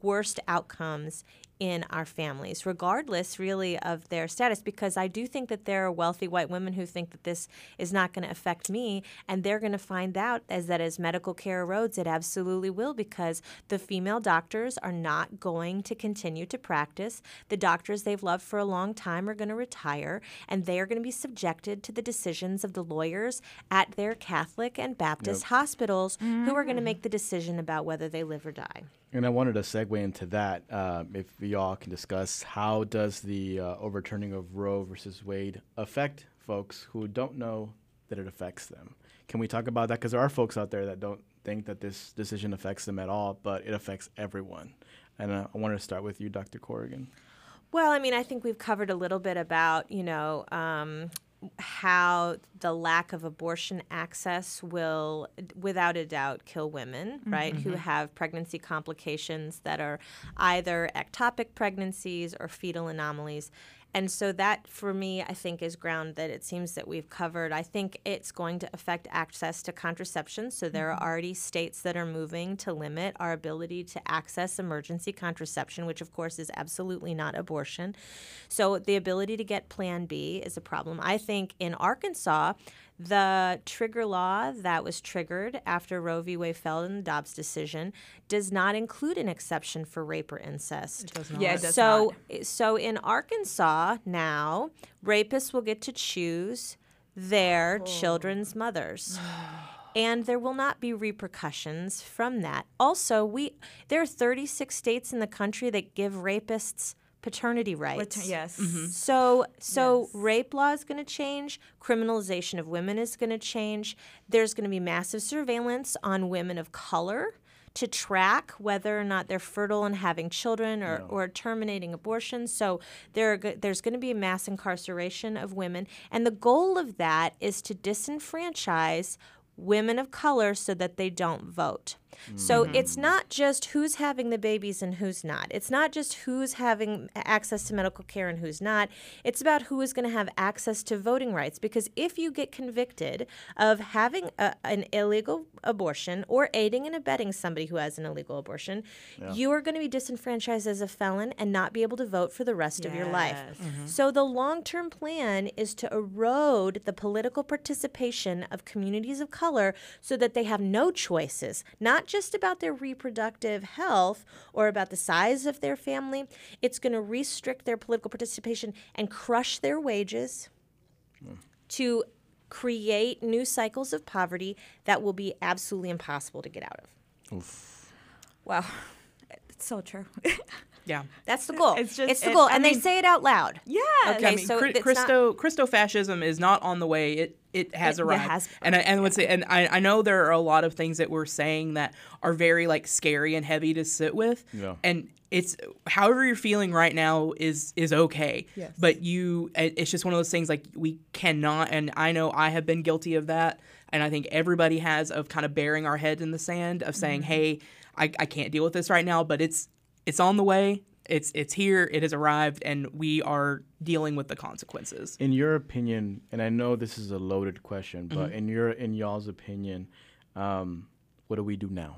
worst outcomes in our families, regardless really of their status. Because I do think that there are wealthy white women who think that this is not going to affect me, and they're going to find out as that as medical care erodes, it absolutely will, because the female doctors are not going to continue to practice. The doctors they've loved for a long time are going to retire, and they are going to be subjected to the decisions of the lawyers at their Catholic and Baptist hospitals who are going to mm. make the decision about whether they live or die. And I wanted to segue into that. Uh, if y'all can discuss how does the uh, overturning of Roe versus Wade affect folks who don't know that it affects them? Can we talk about that? Because there are folks out there that don't think that this decision affects them at all, but it affects everyone. And uh, I wanted to start with you, Dr. Corrigan. Well, I mean, I think we've covered a little bit about, you know, um, how the lack of abortion access will, without a doubt, kill women, mm-hmm. right, who mm-hmm. have pregnancy complications that are either ectopic pregnancies or fetal anomalies. And so that, for me, I think is ground that it seems that we've covered. I think it's going to affect access to contraception. So there mm-hmm. are already states that are moving to limit our ability to access emergency contraception, which of course is absolutely not abortion. So the ability to get Plan B is a problem. I think in Arkansas, the trigger law that was triggered after Roe v. Wade fell in the Dobbs decision does not include an exception for rape or incest. yeah it does So, not. so in Arkansas now, rapists will get to choose their children's mothers. And there will not be repercussions from that. Also, we there are 36 states in the country that give rapists paternity rights. Return- yes. Mm-hmm. So so Yes. rape law is going to change, criminalization of women is going to change. There's going to be massive surveillance on women of color to track whether or not they're fertile and having children or, or terminating abortions. So there are, there's going to be mass incarceration of women. And the goal of that is to disenfranchise women of color so that they don't vote. So mm-hmm. it's not just who's having the babies and who's not. It's not just who's having access to medical care and who's not. It's about who is going to have access to voting rights. Because if you get convicted of having a, an illegal abortion or aiding and abetting somebody who has an illegal abortion, you are going to be disenfranchised as a felon and not be able to vote for the rest of your life. Yes. Mm-hmm. So the long-term plan is to erode the political participation of communities of color so that they have no choices, not just about their reproductive health or about the size of their family. It's going to restrict their political participation and crush their wages to create new cycles of poverty that will be absolutely impossible to get out of. Wow. It's so true. Yeah. That's the goal. It's just- the it- goal, I and they say it out loud. yeah. Okay, I mean, so Chri- it's not- Christo Christo fascism is not on the way. It it has It- it has- and I, and would say, and I, I know there are a lot of things that we're saying that are very like scary and heavy to sit with. Yeah. And it's however you're feeling right now is is okay. Yes. But you, it- it's just one of those things like we cannot. And I know I have been guilty of that, and I think everybody has of kind of burying our head in the sand of saying, Mm-hmm. "Hey, I, I can't deal with this right now," but it's it's on the way. It's it's here. It has arrived, and we are dealing with the consequences. In your opinion, and I know this is a loaded question, but in your in y'all's opinion, um, what do we do now?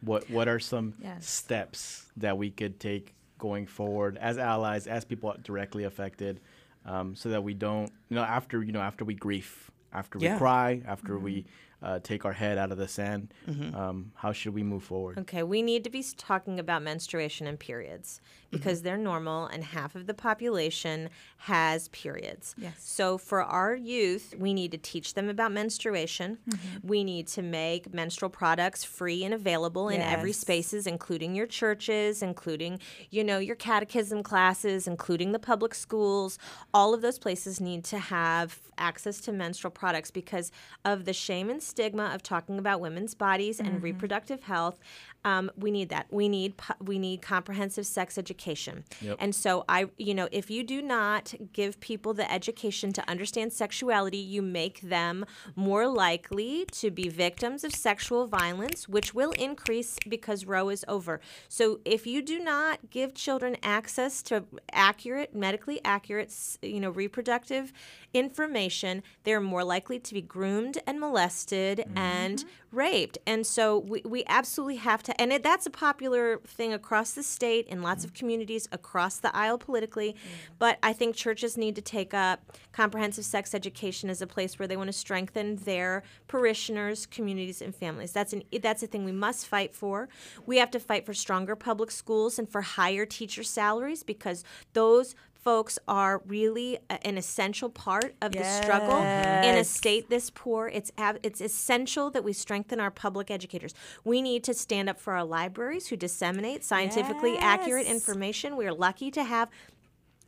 What what are some Yes. steps that we could take going forward as allies, as people directly affected, um, so that we don't, you know, after you know after we grief, after we Yeah. cry, after we uh, take our head out of the sand, um, how should we move forward? Okay, we need to be talking about menstruation and periods Mm-hmm. because they're normal and half of the population has periods. Yes. So for our youth, we need to teach them about menstruation. Mm-hmm. We need to make menstrual products free and available in every spaces including your churches, including you know your catechism classes, including the public schools. All of those places need to have access to menstrual products because of the shame and stigma of talking about women's bodies and reproductive health. Um, we need that. We need we need comprehensive sex education. Yep. And so I, you know, if you do not give people the education to understand sexuality, you make them more likely to be victims of sexual violence, which will increase because Roe is over. So if you do not give children access to accurate, medically accurate, you know, reproductive information, they're more likely to be groomed and molested and raped. And so we, we absolutely have to, and it, that's a popular thing across the state in lots of communities across the aisle politically. Mm-hmm. But I think churches need to take up comprehensive sex education as a place where they want to strengthen their parishioners, communities, and families. That's an that's a thing we must fight for. We have to fight for stronger public schools and for higher teacher salaries because those folks are really a- an essential part of the struggle in a state this poor. It's ab- it's essential that we strengthen our public educators. We need to stand up for our libraries who disseminate scientifically accurate information. We are lucky to have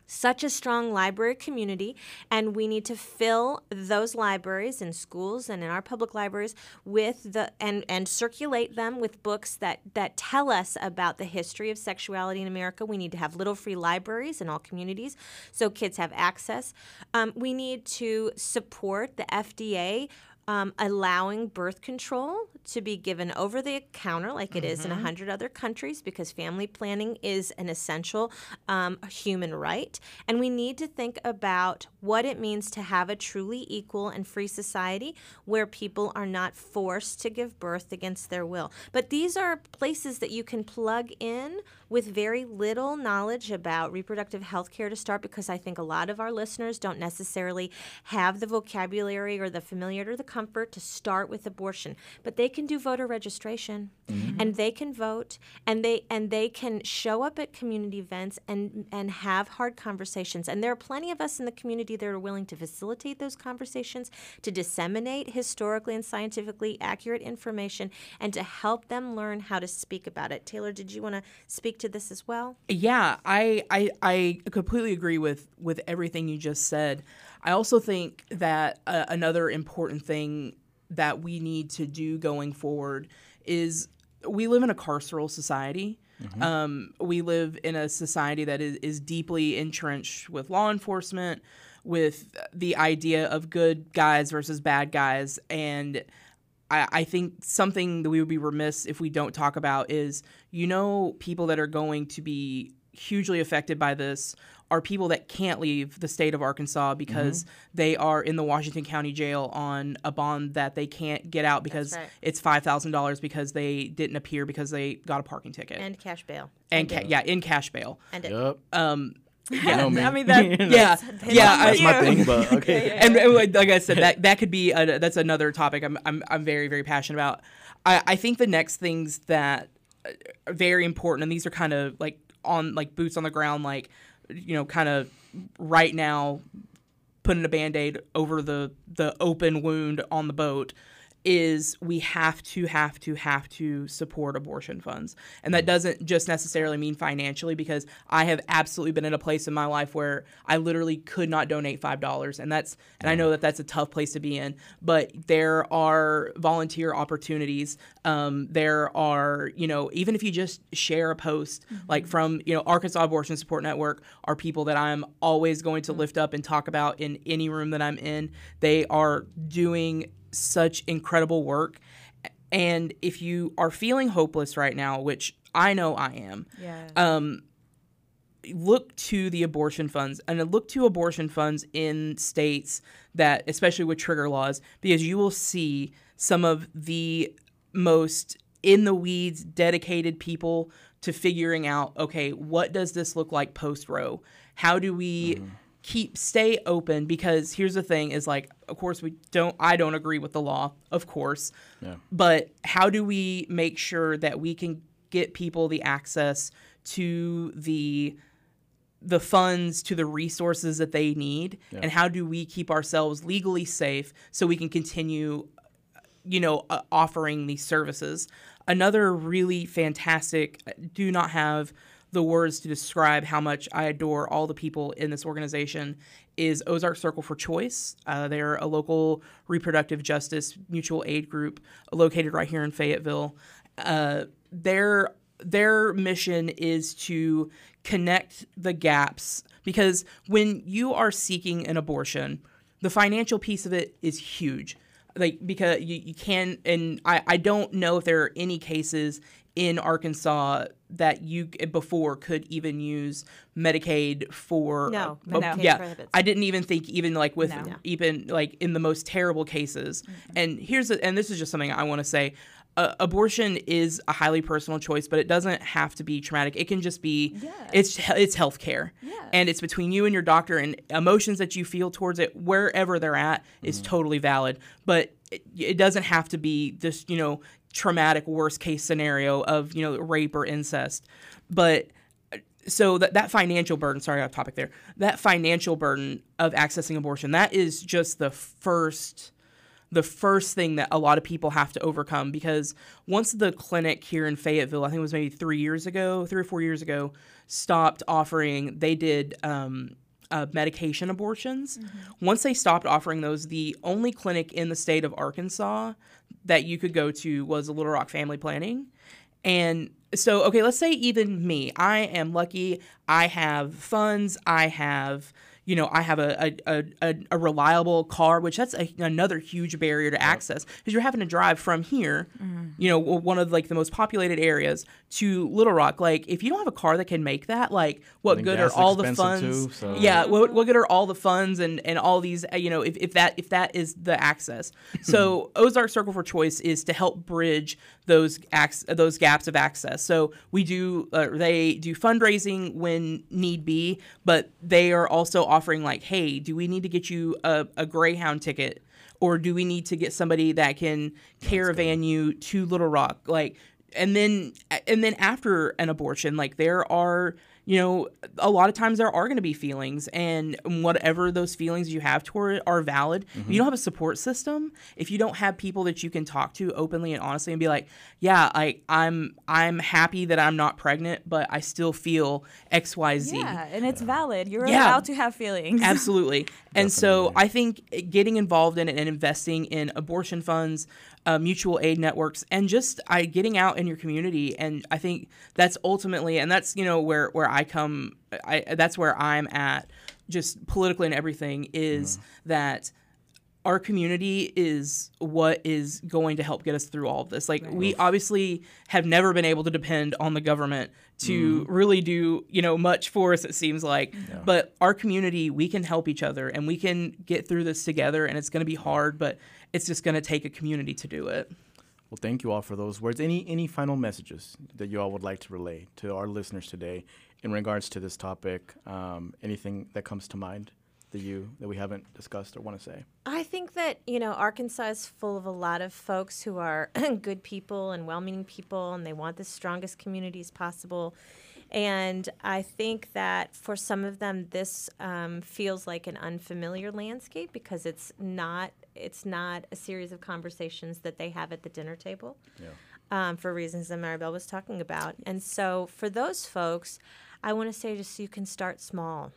such a strong library community and we need to fill those libraries in schools and in our public libraries with the and and circulate them with books that that tell us about the history of sexuality in America. We need to have little free libraries in all communities so kids have access. Um, we need to support the FDA um, allowing birth control to be given over the counter like it is in a hundred other countries because family planning is an essential um, human right. And we need to think about what it means to have a truly equal and free society where people are not forced to give birth against their will. But these are places that you can plug in with very little knowledge about reproductive health care to start because I think a lot of our listeners don't necessarily have the vocabulary or the familiarity or the comfort to start with abortion. But they can do voter registration mm-hmm. and they can vote and they and they can show up at community events and and have hard conversations. And there are plenty of us in the community that are willing to facilitate those conversations, to disseminate historically and scientifically accurate information and to help them learn how to speak about it. Taylor, did you want to speak speak to this as well? Yeah, I, I I completely agree with with everything you just said. I also think that uh, another important thing that we need to do going forward is we live in a carceral society. Um, we live in a society that is, is deeply entrenched with law enforcement, with the idea of good guys versus bad guys, and I, I think something that we would be remiss if we don't talk about is you know people that are going to be hugely affected by this are people that can't leave the state of Arkansas because they are in the Washington County Jail on a bond that they can't get out because right. it's five thousand dollars because they didn't appear because they got a parking ticket And cash bail. and ca- yeah in cash bail. And it. Yep. Um, You know me. I mean that. yeah, yeah, I- That's my thing, but okay. and, and like like I said, that that could be a, that's another topic I'm, I'm I'm very very passionate about. I, I think the next things that are very important, and these are kind of like on like boots on the ground, like you know, kind of right now, putting a band aid over the the open wound on the boat is we have to have to have to support abortion funds. And that mm. doesn't just necessarily mean financially because i have absolutely been in a place in my life where i literally could not donate five dollars. And that's and i mm. know that that's a tough place to be in but there are volunteer opportunities. Um, there are you know even if you just share a post mm-hmm. like from you know arkansas abortion support network are people that i'm always going to mm. lift up and talk about in any room that i'm in. They are doing such incredible work. And if you are feeling hopeless right now, which I know I am, Yeah. um, look to the abortion funds and look to abortion funds in states that, especially with trigger laws, because you will see some of the most in the weeds, dedicated people to figuring out okay, what does this look like post Roe? How do we keep stay open? Because here's the thing: is like, of course, we don't. I don't agree with the law, of course, Yeah. but how do we make sure that we can get people the access to the the funds to the resources that they need and how do we keep ourselves legally safe so we can continue you know uh, offering these services another really fantastic do not have the words to describe how much i adore all the people in this organization is ozark circle for choice. Uh, they're a local reproductive justice mutual aid group located right here in fayetteville. Uh, their their mission is to connect the gaps because when you are seeking an abortion the financial piece of it is huge. Like because you, you can and I, I don't know if there are any cases in arkansas that you before could even use medicaid for No, uh, Medicaid yeah. prohibits. I didn't even think even like with No. No. even like in the most terrible cases. And here's a, and this is just something i want to say. Uh, abortion is a highly personal choice, but it doesn't have to be traumatic. It can just be it's it's health care, and it's between you and your doctor, and emotions that you feel towards it, wherever they're at, is totally valid. But it, it doesn't have to be this you know traumatic worst case scenario of you know rape or incest, but so that, that financial burden sorry off topic there. That financial burden of accessing abortion that is just the first the first thing that a lot of people have to overcome because once the clinic here in Fayetteville, I think it was maybe three years ago, three or four years ago, stopped offering, they did um, uh, medication abortions. Once they stopped offering those, the only clinic in the state of Arkansas that you could go to was a Little Rock Family Planning. And so, okay, let's say even me, I am lucky. I have funds. I have, you know, I have a a, a, a reliable car, which that's a, another huge barrier to access because you're having to drive from here, you know, one of like the most populated areas to Little Rock. Like, if you don't have a car that can make that, like, what good are all the funds? too, so- Yeah, what, what good are all the funds and, and all these uh, you know if, if that if that is the access so ozark circle for choice is to help bridge those ac- those gaps of access. So we do uh, they do fundraising when need be but they are also offering like hey do we need to get you a, a greyhound ticket? Or do we need to get somebody that can caravan you to little rock? Like and then and then after an abortion like there are you know, a lot of times there are going to be feelings, and whatever those feelings you have toward it are valid. If you don't have a support system, if you don't have people that you can talk to openly and honestly and be like, yeah, I, I'm I'm happy that I'm not pregnant, but I still feel X Y Z. Yeah, and it's valid. You're Yeah. allowed to have feelings. Absolutely. and so I think getting involved in it and investing in abortion funds, uh, mutual aid networks, and just I getting out in your community, and I think that's ultimately, and that's you know where where I come, I that's where I'm at, just politically and everything is that our community is what is going to help get us through all of this. Like we obviously have never been able to depend on the government to really do, you know, much for us it seems like. But our community, we can help each other and we can get through this together and it's going to be hard, but it's just going to take a community to do it. Well, thank you all for those words. Any any final messages that you all would like to relay to our listeners today in regards to this topic? Um, anything that comes to mind that you that we haven't discussed or want to say? I think that, you know, Arkansas is full of a lot of folks who are good people and well meaning people, and they want the strongest communities possible. And I think that for some of them, this um, feels like an unfamiliar landscape because it's not it's not a series of conversations that they have at the dinner table um, for reasons that Maribel was talking about. And so for those folks, I want to say just you can start small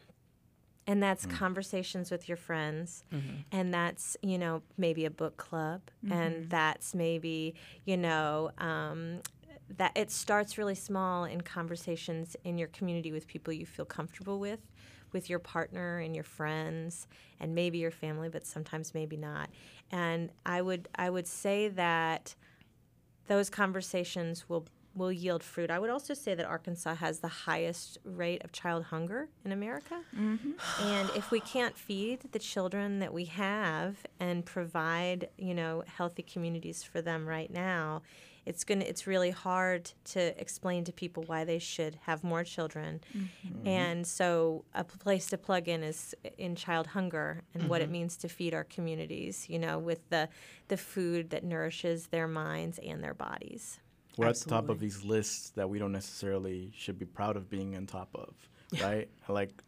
and that's mm. conversations with your friends. Mm-hmm. And that's you know maybe a book club. And mm-hmm. that's maybe you know um, that it starts really small in conversations in your community with people you feel comfortable with with your partner and your friends and maybe your family but sometimes maybe not. And i would i would say that those conversations will will yield fruit. I would also say that Arkansas has the highest rate of child hunger in America. Mm-hmm. And if we can't feed the children that we have and provide, you know, healthy communities for them right now, it's going to it's really hard to explain to people why they should have more children. Mm-hmm. And so a place to plug in is in child hunger and what it mm-hmm. means to feed our communities, you know, with the the food that nourishes their minds and their bodies. We're at the top of these lists that we don't necessarily should be proud of being on top of, right? Like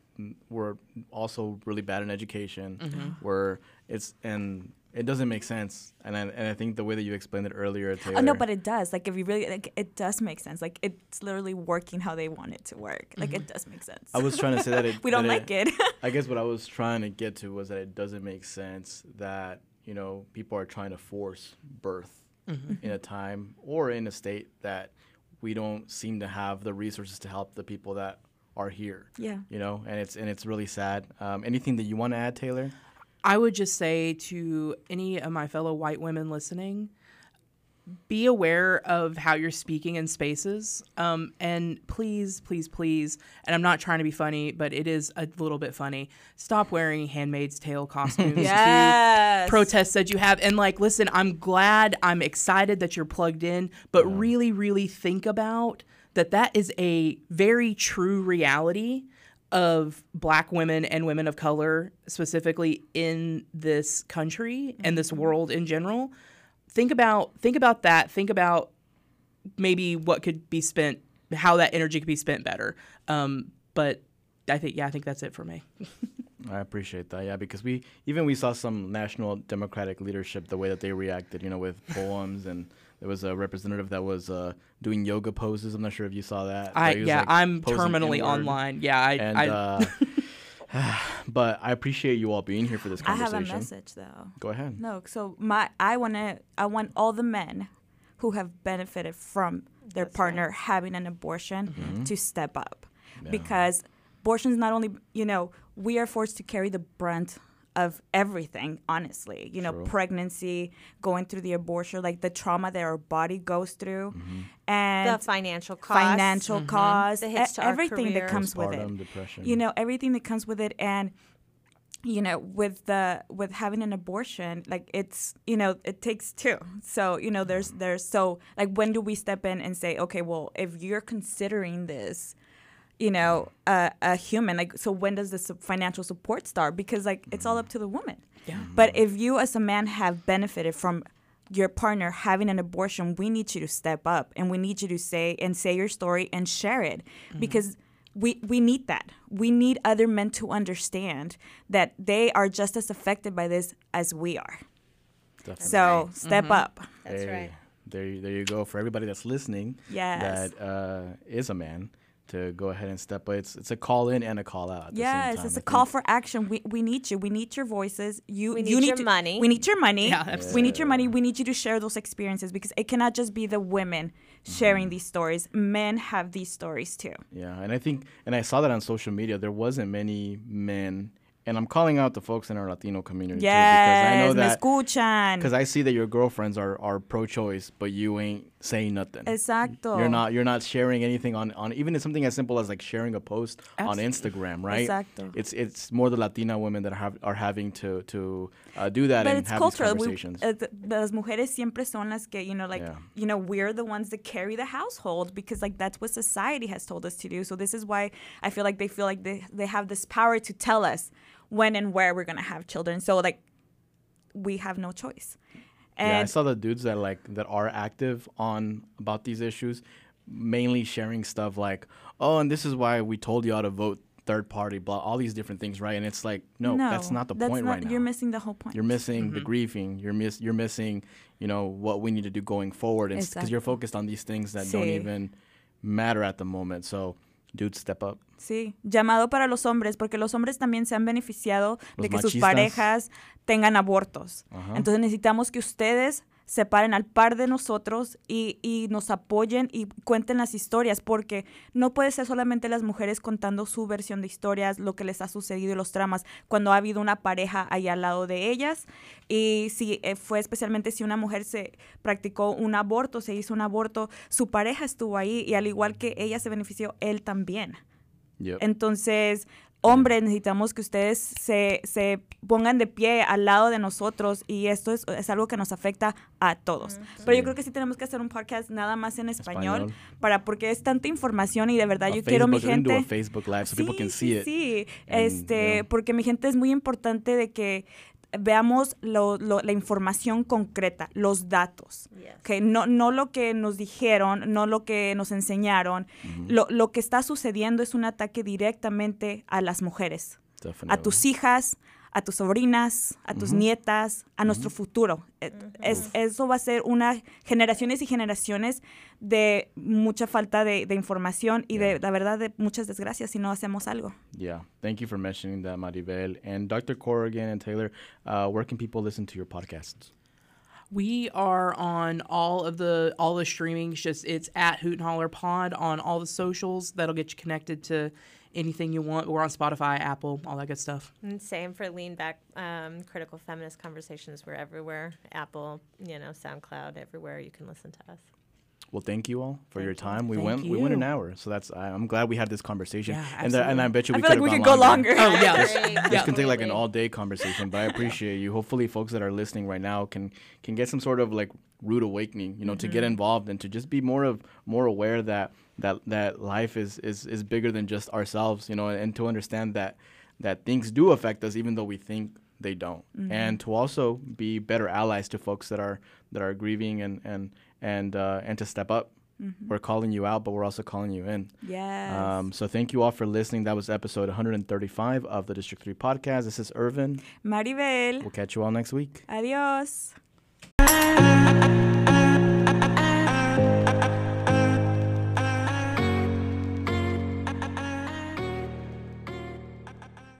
we're also really bad in education. Mm-hmm. We're it's and it doesn't make sense. And I, and I think the way that you explained it earlier, Taylor. Oh no, but it does. Like if you really, like, it does make sense. Like it's literally working how they want it to work. Like it does make sense. I was trying to say that it, we don't that like it. I guess what I was trying to get to was that it doesn't make sense that you know people are trying to force birth in a time or in a state that we don't seem to have the resources to help the people that are here. Yeah. You know, and it's and it's really sad. Um, anything that you want to add, Taylor? I would just say to any of my fellow white women listening, be aware of how you're speaking in spaces. Um, and please, please, please, and I'm not trying to be funny, but it is a little bit funny. Stop wearing Handmaid's Tale costumes Yes. to protests that you have. And like, listen, I'm glad, I'm excited that you're plugged in, but really, really think about that that is a very true reality of black women and women of color specifically in this country and this world in general think about think about that think about maybe what could be spent how that energy could be spent better um, but i think yeah i think that's it for me I appreciate that, yeah, because we even we saw some national Democratic leadership the way that they reacted, you know, with poems and there was a representative that was uh, doing yoga poses. I'm not sure if you saw that. I yeah, like I'm terminally inward. online yeah i, And I uh, but I appreciate you all being here for this conversation. I have conversation. a message though. Go ahead. No, so my I want to I want all the men who have benefited from their partner having an abortion mm-hmm. to step up because abortion is not only you know we are forced to carry the brunt of everything honestly you know True. pregnancy going through the abortion like the trauma that our body goes through mm-hmm. and The financial costs. financial mm-hmm. costs The hits e- to our everything career. that comes with it depression. you know everything that comes with it and you know with the with having an abortion like it's you know it takes two so you know there's mm-hmm. there's so like when do we step in and say okay well if you're considering this you know a, a human like so when does the su- financial support start because like it's all up to the woman Yeah. but if you as a man have benefited from your partner having an abortion we need you to step up and we need you to say and say your story and share it because we we need that. We need other men to understand that they are just as affected by this as we are. Definitely. So step up. That's Hey, right. There, you- there you go. For everybody that's listening, Yes. that uh, is a man, to go ahead and step. But it's it's a call in and a call out. At the same Yes, time. it's I a call for action. We, we need you. We need your voices. You We you need your to- money. We need your money. Yeah, absolutely. We need your money. We need you to share those experiences because it cannot just be the women Mm-hmm. sharing these stories. Men have these stories too. Yeah, and I think, and I saw that on social media. There wasn't many men, and I'm calling out the folks in our Latino community too, because I know that because I see that your girlfriends are, are pro-choice, but you ain't saying nothing. Exacto. You're not you're not sharing anything on, on even something as simple as like sharing a post on Instagram, right? Exacto. It's it's more the Latina women that have are having to to uh, do that But and have cultural. these We, conversations. uh, th- las mujeres siempre son las que, you know, like, Yeah. you know, we're the ones that carry the household because, like, that's what society has told us to do. So this is why I feel like they feel like they, they have this power to tell us when and where we're going to have children. So, like, we have no choice. Yeah, I saw the dudes that like that are active on about these issues, mainly sharing stuff like, "Oh, and this is why we told you how to vote third party, blah, all these different things, right?" And it's like, no, that's not the that's point not- right now. You're missing the whole point. You're missing the mm-hmm. grieving. You're miss. You're missing. You know what we need to do going forward, because you're focused on these things that don't even matter at the moment. So, dude, step up. Sí, llamado para los hombres, porque los hombres también se han beneficiado de que sus parejas tengan abortos. Ajá. Entonces necesitamos que ustedes se paren al par de nosotros y, y nos apoyen y cuenten las historias, porque no puede ser solamente las mujeres contando su versión de historias, lo que les ha sucedido y los tramas, cuando ha habido una pareja ahí al lado de ellas. Y si eh, fue especialmente si una mujer se practicó un aborto, se hizo un aborto, su pareja estuvo ahí y al igual que ella se benefició, él también. Yep. Entonces, hombres, necesitamos que ustedes se, se pongan de pie al lado de nosotros y esto es, es algo que nos afecta a todos. Pero Sí. yo creo que sí tenemos que hacer un podcast nada más en español, Español. para porque es tanta información y de verdad A yo quiero mi gente... a Facebook live so people can Sí, see sí, it. Sí, And, este, yeah. porque mi gente es muy importante de que veamos lo- lo- la información concreta, los datos. Yes. que no, no lo que nos dijeron, no lo que nos enseñaron. lo, lo que está sucediendo es un ataque directamente a las mujeres, a tus hijas, a tus sobrinas, a tus nietas, a nuestro futuro. Eh, es- eso va a ser una generaciones y generaciones de mucha falta de, de información y de Yeah. la verdad de muchas desgracias si no hacemos algo. Yeah, thank you for mentioning that, Maribel. And Dr. Corrigan and Taylor, uh, where can people listen to your podcasts? We are on all of the all the streamings. Just it's at Hoot and Holler Pod on all the socials. That'll get you connected to anything you want. We're on Spotify, Apple, all that good stuff. And same for Lean Back um, Critical Feminist Conversations. We're everywhere. Apple, you know, SoundCloud, everywhere you can listen to us. Well, thank you all for your Thank you. time. We Thank went we went an hour, so that's I, I'm glad we had this conversation. Yeah, and the, and I bet you I we feel like could we have could gone go longer. Oh yeah, Great. This Yeah. can take like an all day conversation, but I appreciate you. Hopefully, folks that are listening right now can can get some sort of like rude awakening, you know, to Mm-hmm. get involved and to just be more of more aware that that that life is is is bigger than just ourselves, you know, and to understand that that things do affect us even though we think they don't, Mm-hmm. and to also be better allies to folks that are that are grieving and and and uh, and to step up. Mm-hmm. We're calling you out, but we're also calling you in. Yes. Um, so thank you all for listening. That was episode 135 of the District 3 podcast. This is Irvin. Maribel. We'll catch you all next week. Adiós.